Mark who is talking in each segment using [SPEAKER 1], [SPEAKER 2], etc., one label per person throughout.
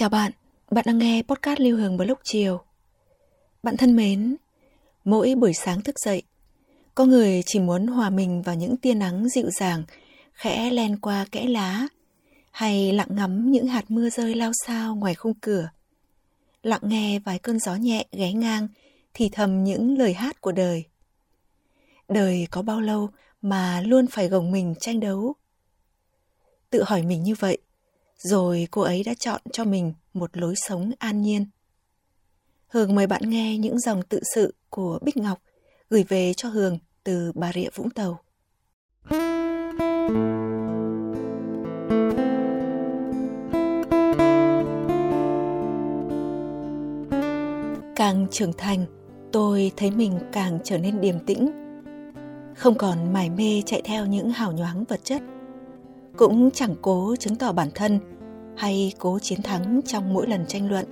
[SPEAKER 1] Chào bạn, bạn đang nghe podcast Lưu Hương vào lúc chiều. Bạn thân mến, mỗi buổi sáng thức dậy, có người chỉ muốn hòa mình vào những tia nắng dịu dàng, khẽ len qua kẽ lá, hay lặng ngắm những hạt mưa rơi lao sao ngoài khung cửa. Lặng nghe vài cơn gió nhẹ ghé ngang, thì thầm những lời hát của đời. Đời có bao lâu mà luôn phải gồng mình tranh đấu? Tự hỏi mình như vậy, rồi cô ấy đã chọn cho mình một lối sống an nhiên. Hường mời bạn nghe những dòng tự sự của Bích Ngọc gửi về cho Hường từ Bà Rịa Vũng Tàu. Càng trưởng thành, tôi thấy mình càng trở nên điềm tĩnh. Không còn mải mê chạy theo những hào nhoáng vật chất – cũng chẳng cố chứng tỏ bản thân hay cố chiến thắng trong mỗi lần tranh luận.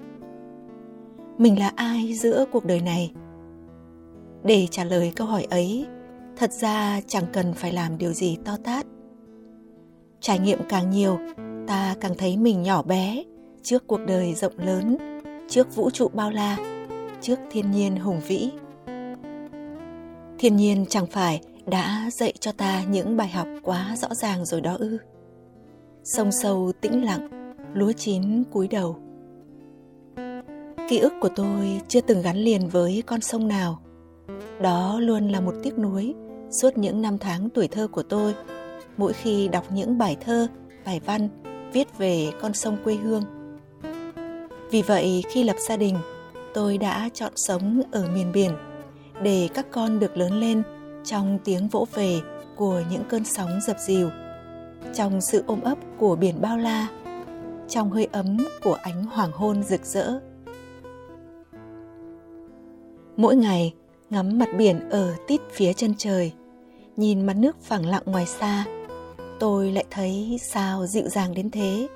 [SPEAKER 1] Mình là ai giữa cuộc đời này? Để trả lời câu hỏi ấy, thật ra chẳng cần phải làm điều gì to tát. Trải nghiệm càng nhiều, ta càng thấy mình nhỏ bé trước cuộc đời rộng lớn, trước vũ trụ bao la, trước thiên nhiên hùng vĩ. Thiên nhiên chẳng phải đã dạy cho ta những bài học quá rõ ràng rồi đó ư? Sông sâu tĩnh lặng, lúa chín cúi đầu. Ký ức của tôi chưa từng gắn liền với con sông nào. Đó luôn là một tiếc nuối suốt những năm tháng tuổi thơ của tôi. Mỗi khi đọc những bài thơ, bài văn viết về con sông quê hương. Vì vậy, khi lập gia đình, tôi đã chọn sống ở miền biển để các con được lớn lên trong tiếng vỗ về của những cơn sóng dập dìu trong sự ôm ấp của biển bao la, trong hơi ấm của ánh hoàng hôn rực rỡ. Mỗi ngày, ngắm mặt biển ở tít phía chân trời, nhìn mặt nước phẳng lặng ngoài xa, tôi lại thấy sao dịu dàng đến thế.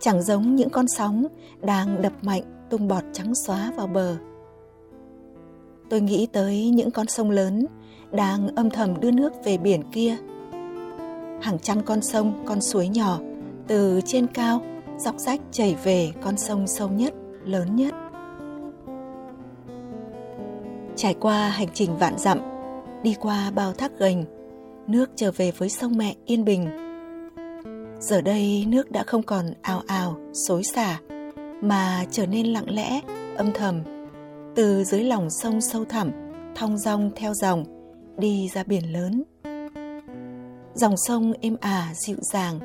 [SPEAKER 1] Chẳng giống những con sóng đang đập mạnh tung bọt trắng xóa vào bờ. Tôi nghĩ tới những con sông lớn đang âm thầm đưa nước về biển kia hàng trăm con sông, con suối nhỏ. Từ trên cao, dọc rách chảy về con sông sâu nhất, lớn nhất. Trải qua hành trình vạn dặm, đi qua bao thác gành, nước trở về với sông mẹ yên bình. Giờ đây nước đã không còn ào ào, xối xả, mà trở nên lặng lẽ, âm thầm. Từ dưới lòng sông sâu thẳm, thong dong theo dòng, đi ra biển lớn dòng sông êm ả dịu dàng,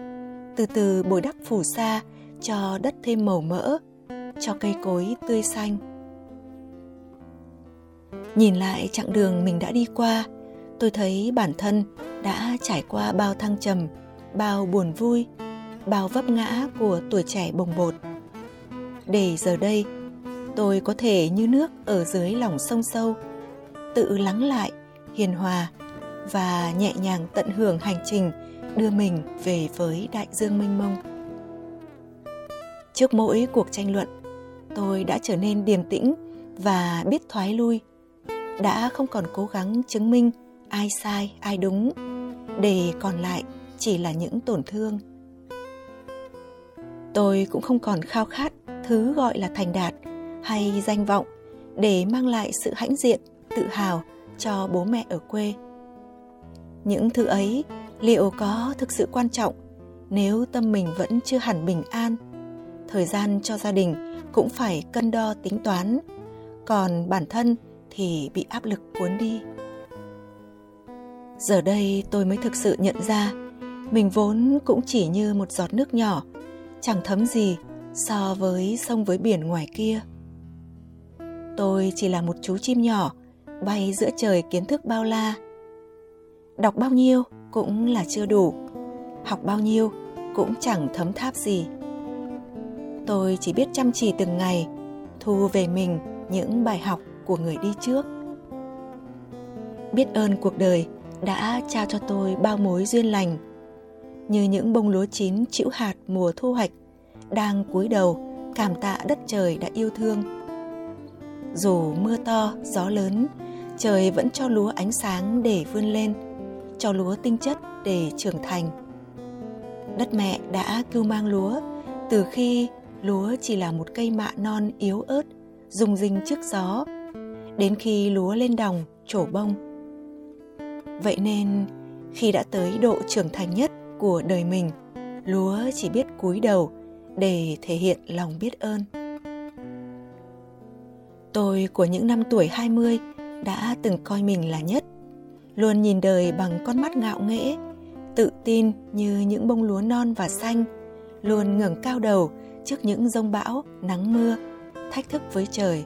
[SPEAKER 1] từ từ bồi đắp phủ xa cho đất thêm màu mỡ, cho cây cối tươi xanh. Nhìn lại chặng đường mình đã đi qua, tôi thấy bản thân đã trải qua bao thăng trầm, bao buồn vui, bao vấp ngã của tuổi trẻ bồng bột. Để giờ đây, tôi có thể như nước ở dưới lòng sông sâu, tự lắng lại, hiền hòa và nhẹ nhàng tận hưởng hành trình đưa mình về với đại dương mênh mông. Trước mỗi cuộc tranh luận, tôi đã trở nên điềm tĩnh và biết thoái lui, đã không còn cố gắng chứng minh ai sai, ai đúng, để còn lại chỉ là những tổn thương. Tôi cũng không còn khao khát thứ gọi là thành đạt hay danh vọng để mang lại sự hãnh diện, tự hào cho bố mẹ ở quê những thứ ấy, liệu có thực sự quan trọng nếu tâm mình vẫn chưa hẳn bình an thời gian cho gia đình cũng phải cân đo tính toán, còn bản thân thì bị áp lực cuốn đi giờ đây tôi mới thực sự nhận ra, mình vốn cũng chỉ như một giọt nước nhỏ, chẳng thấm gì so với sông với biển ngoài kia tôi chỉ là một chú chim nhỏ, bay giữa trời kiến thức bao la. Đọc bao nhiêu cũng là chưa đủ, học bao nhiêu cũng chẳng thấm tháp gì. Tôi chỉ biết chăm chỉ từng ngày, thu về mình những bài học của người đi trước. Biết ơn cuộc đời đã trao cho tôi bao mối duyên lành, như những bông lúa chín chịu hạt mùa thu hoạch, đang cúi đầu cảm tạ đất trời đã yêu thương. Dù mưa to, gió lớn, trời vẫn cho lúa ánh sáng để vươn lên, cho lúa tinh chất để trưởng thành. Đất mẹ đã cưu mang lúa từ khi lúa chỉ là một cây mạ non yếu ớt, rung rinh trước gió, đến khi lúa lên đồng, trổ bông. Vậy nên, khi đã tới độ trưởng thành nhất của đời mình, lúa chỉ biết cúi đầu để thể hiện lòng biết ơn. Tôi của những năm tuổi 20 đã từng coi mình là nhất, luôn nhìn đời bằng con mắt ngạo nghễ, tự tin như những bông lúa non và xanh, luôn ngẩng cao đầu trước những rông bão, nắng mưa, thách thức với trời.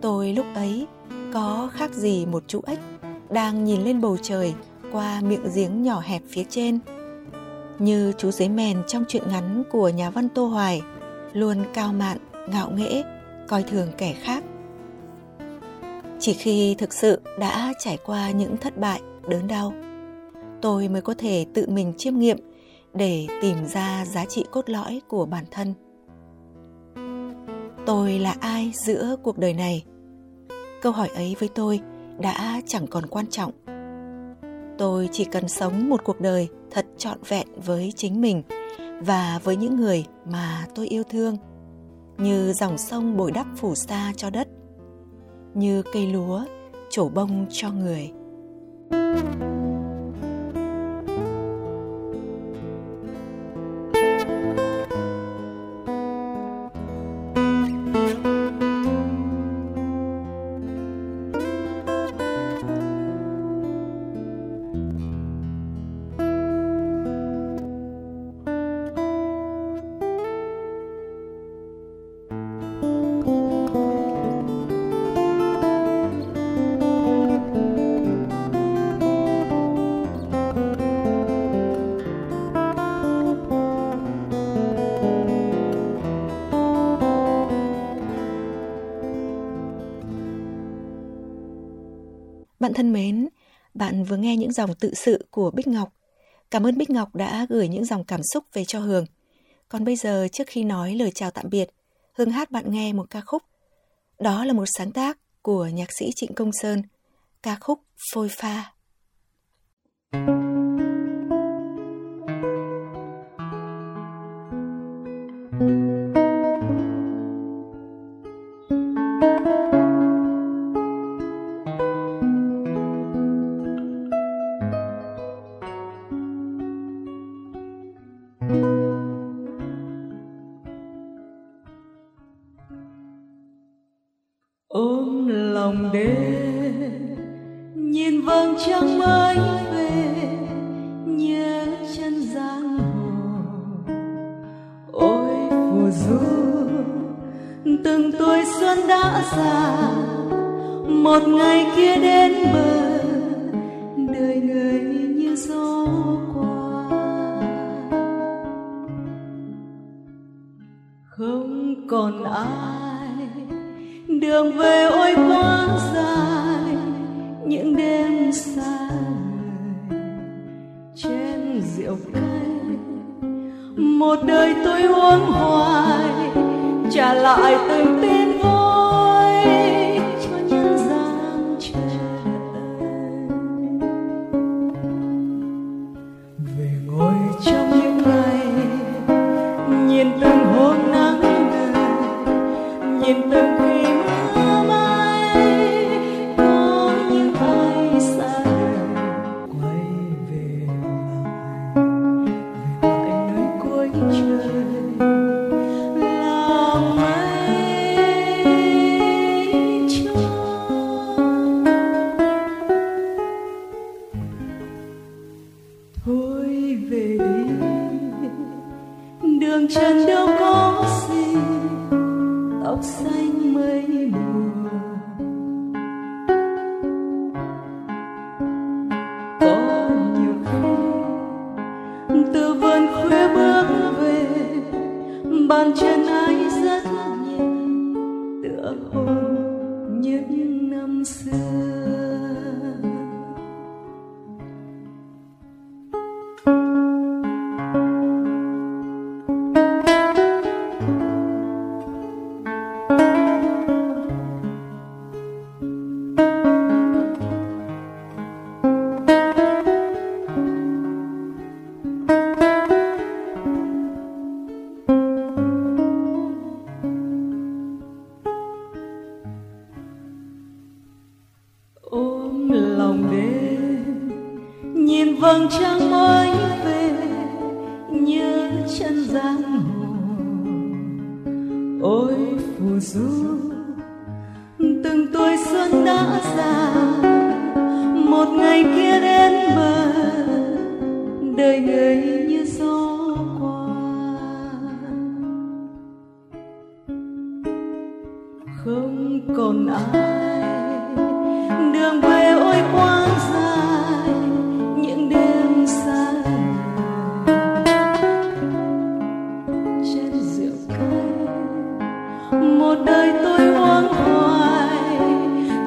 [SPEAKER 1] Tôi lúc ấy có khác gì một chú ếch đang nhìn lên bầu trời qua miệng giếng nhỏ hẹp phía trên – như chú giấy mèn trong truyện ngắn của nhà văn Tô Hoài, luôn cao mạn, ngạo nghễ, coi thường kẻ khác. Chỉ khi thực sự đã trải qua những thất bại, đớn đau, tôi mới có thể tự mình chiêm nghiệm để tìm ra giá trị cốt lõi của bản thân. Tôi là ai giữa cuộc đời này? Câu hỏi ấy với tôi đã chẳng còn quan trọng tôi chỉ cần sống một cuộc đời thật trọn vẹn với chính mình và với những người mà tôi yêu thương như dòng sông bồi đắp phủ xa cho đất như cây lúa trổ bông cho người. thank you Bạn thân mến, bạn vừa nghe những dòng tự sự của Bích Ngọc. Cảm ơn Bích Ngọc đã gửi những dòng cảm xúc về cho Hường. Còn bây giờ trước khi nói lời chào tạm biệt, Hương hát bạn nghe một ca khúc. Đó là một sáng tác của nhạc sĩ Trịnh Công Sơn, ca khúc Phôi Pha. Ôm
[SPEAKER 2] lòng đêm nhìn vầng trăng mới về, nhớ chân giang hồ. Ôi phù du, từng tuổi xuân đã già, một ngày kia đến bờ, đời người như gió qua. Không còn ai đường về ôi quá dài, những đêm xa trên rượu cay. Một đời tôi uống hoài, trả lại từng
[SPEAKER 1] tiếng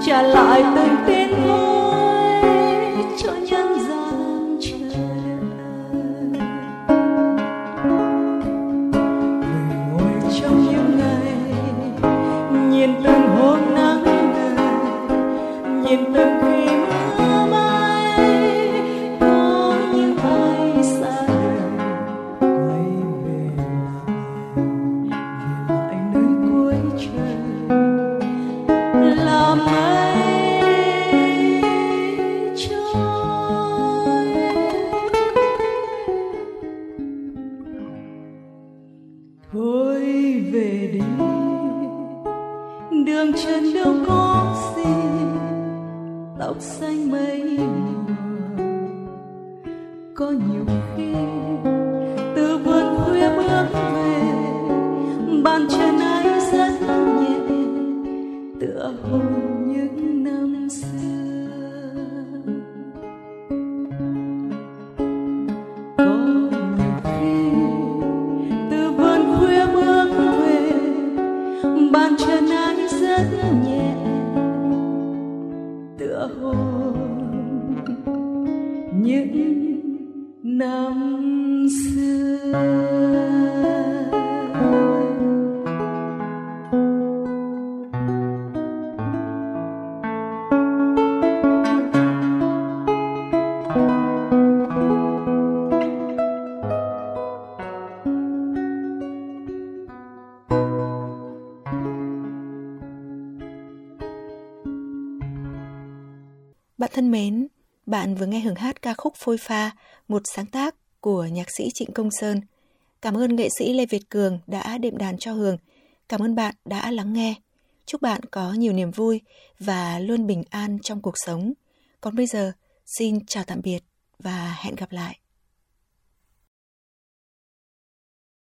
[SPEAKER 1] 原来的的 từ vườn khuya bước về, bàn chân ai rất nhẹ, tựa hồ những năm xưa. Có nhiều khi, từ vườn khuya bước về, bàn chân ai rất nhẹ, tựa hồ những năm xưa
[SPEAKER 3] Bạn thân mến, bạn vừa nghe hưởng hát ca khúc Phôi Pha, một sáng tác của nhạc sĩ Trịnh Công Sơn. Cảm ơn nghệ sĩ Lê Việt Cường đã đệm đàn cho Hường. Cảm ơn bạn đã lắng nghe. Chúc bạn có nhiều niềm vui và luôn bình an trong cuộc sống. Còn bây giờ, xin chào tạm biệt và hẹn gặp lại.